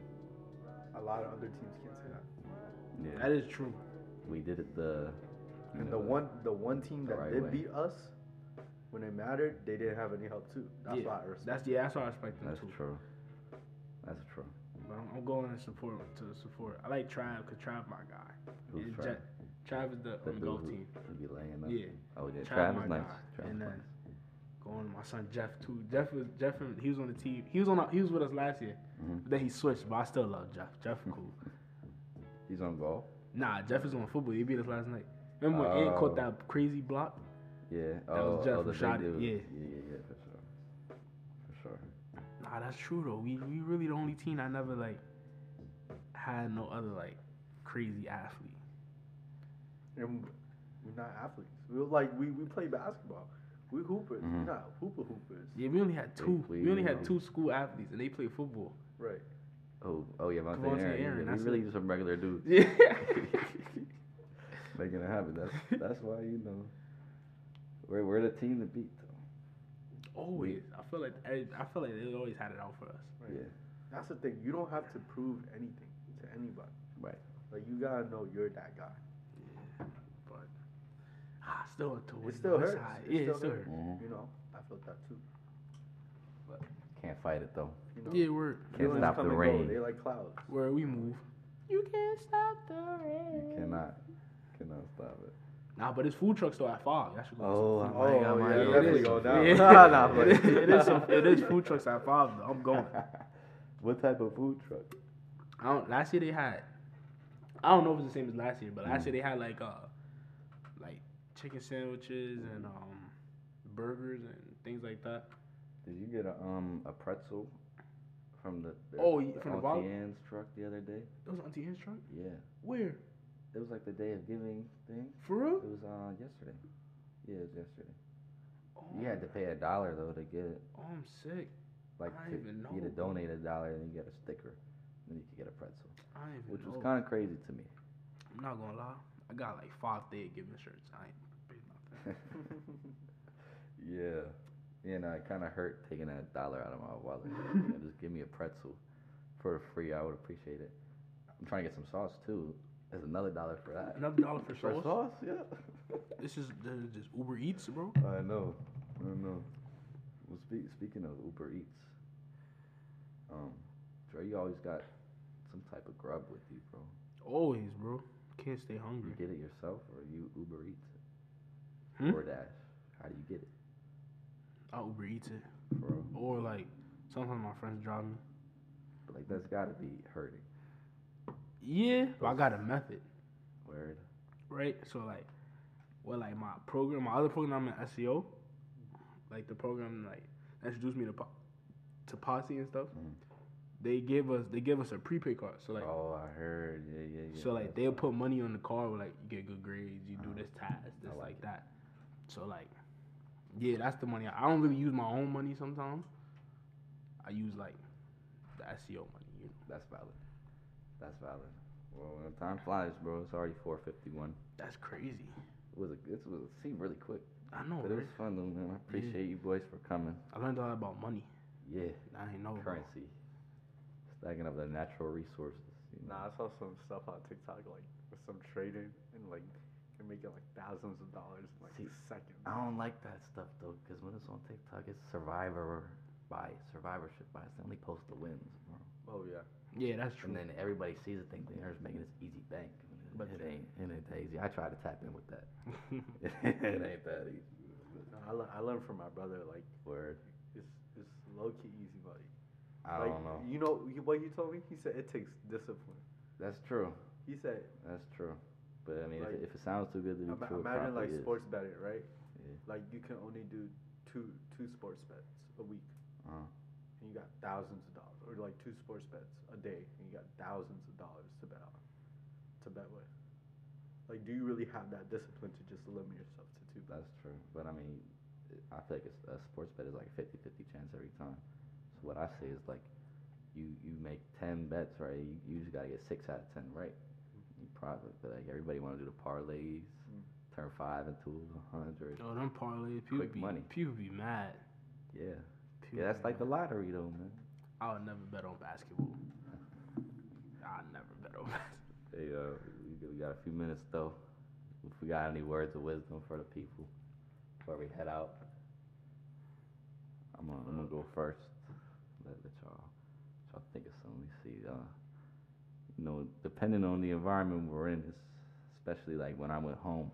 a lot of other teams can't say that. Yeah. that is true. we did it the. And know, the one, the one team the that right did way. beat us, when it mattered, they didn't have any help too. That's yeah, why I respect. that's yeah, that's why I respect them That's too. true. That's true. But I'm, I'm going to support to support. I like Trav because Trav my guy. Who's Trav? Je- Trav is the, The on the golf who- team. who be laying up. Yeah, Oh yeah, Trav Travis my nice. guy. Travis And then- nice. Going my son Jeff too. Jeff was Jeff. He was on the team. He was on. He was with us last year. Mhm. Then he switched. But I still love Jeff. Jeff <laughs> cool. He's on golf. nah, Jeff is on football. He beat us last night. Remember when Ant Oh. caught that crazy block? Yeah. That oh, was Jeff oh, who the shot it, dude. yeah. Yeah, yeah, yeah, for sure. For sure. Nah, that's true though. We we really the only team I never like had no other like crazy athlete. And we're not athletes. We're like we, we play basketball. We hoopers. Mhm. We're not hooper hoopers. Yeah, we only had two. we- We, only had know. two school athletes, and they played football. Right. Oh, oh yeah, Vontae Vontae Aaron. Aaron, yeah, that's we really it. just some regular dudes Yeah. <laughs> making it happen. That's that's why you know we're we're the team to beat. Though. always. I feel like every- I feel like they always had it out for us. Right. Yeah. That's the thing. You don't have to prove anything to anybody. Right. Like you gotta know you're that guy. Still a towards It still the west hurts. It yeah, still it still hurts. hurts. Mhm. You know, I felt that too. But can't fight it though. You know, Yeah, we're Can't stop the and go. rain. They like clouds. where we move. You can't stop the rain. You cannot, cannot stop it. Nah, but it's food trucks though at five. Y'all should go. to Oh, some food I might, I Oh, might yeah, go definitely get go down. food. <laughs> Nah, <laughs> nah, but- is, it is some, it is food trucks at five though. I'm going. what type of food truck? I don't. Last year they had. I don't know if it's the same as last year, but last Mm. year they had like uh, like chicken sandwiches and um, burgers and things like that. Did you get a um a pretzel from the, the Oh, y- from the vol- Auntie Anne's truck the other day? It was Auntie Anne's truck. Yeah, Where? it was like the day of giving thing. For real? It was uh yesterday. Yeah, it was yesterday. Oh, You had to pay a dollar though to get it. Oh, I'm sick. Like I to, you had to donate a dollar and you get a sticker, then you could get a pretzel, I even which was kind of crazy to me. I'm not gonna lie. I got like five day giving shirts. I ain't. <laughs> yeah, yeah, no, it kind of hurt taking that dollar out of my wallet. You know, <laughs> just give me a pretzel for free. I would appreciate it. I'm trying to get some sauce too. There's another dollar for that. Another dollar for <laughs> For sauce. sauce, yeah. This is this is Uber Eats, bro. I know. I know. Well, speak, speaking of Uber Eats, um, Dre, you always got some type of grub with you, bro. Always, bro. Can't stay hungry. You get it yourself, or you Uber Eats? Hmm? DoorDash. How do you get it? I Uber Eats it, or like sometimes my friends drive me. But like that's got to be hurting. Yeah, but I got a method, Word. right? So like, well, like my program, my other program I'm in SEO, like the program like introduced me to po- to Posse and stuff. Mhm. They gave us they gave us a prepaid card. So like. oh, I heard. Yeah, yeah, yeah. So like they'll put money on the card. with, like you get good grades, you do Uh-huh. this task, this I like, like that. So like, yeah, that's the money. I don't really use my own money sometimes. I use like the SEO money. You know, That's valid. That's valid. Well, when time flies, bro. It's already 4:51. that's crazy. It was a. It was. It seemed really quick, I know, but it was fun though, man. I appreciate you boys for coming. I learned a lot about money. Yeah. I ain't know. bro. currency, stacking up the natural resources. You know? Nah, I saw some stuff on TikTok like with some trading and like you're making like thousands of dollars in like See, seconds. I don't like that stuff though, because when it's on TikTok, it's survivor bias, survivorship bias. They only post the wins, bro. Oh yeah. Yeah, that's true. And then everybody sees it, think they're just making this easy bank. But But- it ain't, it ain't that easy. I try to tap in with that. <laughs> it ain't that easy. No, I, le- I learned from my brother like Word. it's it's low key easy money. I like, don't know. You know what he told me? He said it takes discipline. That's true. He said That's true. But I mean, Like, if, it, if it sounds too good to be true, imagine like is. sports betting, right? Yeah. Like you can only do two two sports bets a week, Uh, and you got thousands of dollars, or like two sports bets a day, and you got thousands of dollars to bet on, to bet with. Like, do you really have that discipline to just limit yourself to two bets? That's true. But I mean, I feel like a sports bet is like a 50 50 chance every time. So what I say is like, you you make 10 bets, right? You, you just got to get 6 out of 10 right. You but like everybody want to do the parlays, Mm. turn 5 into a 100. Yo, them parlays, people Quick be money. people be mad. Yeah. People Yeah, that's be like the lottery though, man. I would never bet on basketball. <laughs> I never bet on basketball. Hey, uh, we, we got a few minutes though. If we got any words of wisdom for the people before we head out, I'm gonna, I'm gonna go first. Let, let y'all, y'all think of something. Let me see. Uh, you know, depending on the environment we're in, it's, especially like when I went home,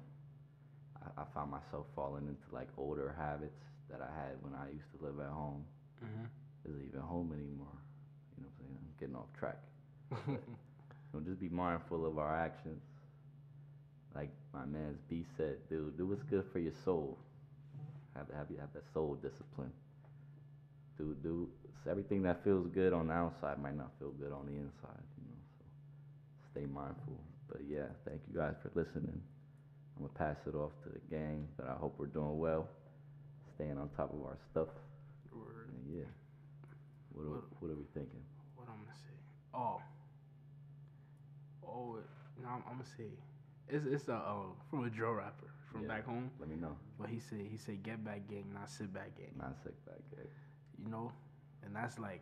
I, I found myself falling into like older habits that I had when I used to live at home. Mhm. Isn't even home anymore. You know what I'm saying? I'm getting off track. <laughs> So just be mindful of our actions. Like my man's B said, dude, do what's good for your soul. Have have you have that soul discipline. Do do everything that feels good on the outside might not feel good on the inside, you know. Stay mindful. But yeah, thank you guys for listening. I'm gonna pass it off to the gang, but I hope we're doing well. Staying on top of our stuff. Word. And yeah. What are, what are we thinking? What I'm gonna say? Oh, oh, no, I'm, I'm gonna say it's it's a uh, from a drill rapper from Yeah. back home. Let me know. But he said he said get back gang, not sit back gang. Not sit back gang. You know, and that's like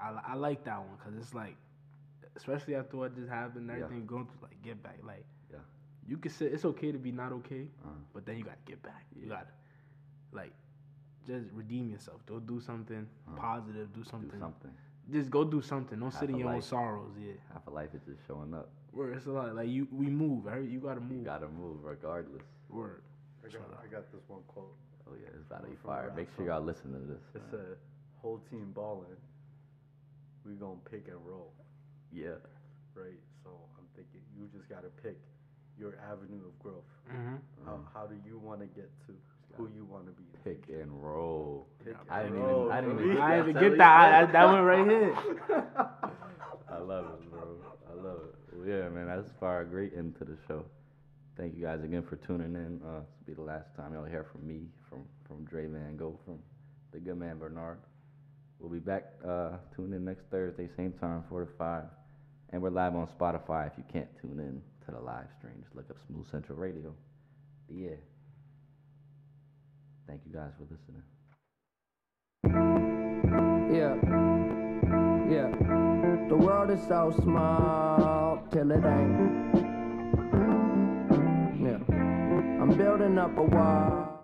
I, I like that one because it's like especially after what just happened, and Yeah. everything going through like get back like Yeah. you can say it's okay to be not okay, Uh, but then you gotta get back. You gotta like just redeem yourself. Go do something Uh, positive. Do something. do something. something. Just go do something. Don't Half sit in a your own sorrows. Yeah. Half of life is just showing up. Word. It's a lot. Like you, we move. Right? You gotta move. You gotta move regardless. Word. I got, I got this one quote. Oh yeah, it's about to be From fire. Make sure y'all listen to this. It man. said, "Whole team balling. We gonna pick and roll, yeah. right?" So I'm thinking you just gotta pick your avenue of growth. Mm-hmm. How, how do you want to get to who you want to be? Pick and roll. Pick I didn't even- I didn't even- I didn't even get we that. I, go. that one right here. <laughs> I love it, bro. I love it. Well, yeah, man, that's far a great end to the show. Thank you guys again for tuning in. Uh, this will be the last time y'all hear from me, from from Dre Van Go, from the good man Bernard. We'll be back. Uh, tune in next Thursday, same time, four to five, and we're live on Spotify. If you can't tune in to the live stream, just look up Smooth Central Radio. But Yeah. Thank you guys for listening. Yeah. Yeah. The world is so small till it ain't. Yeah. I'm building up a wall.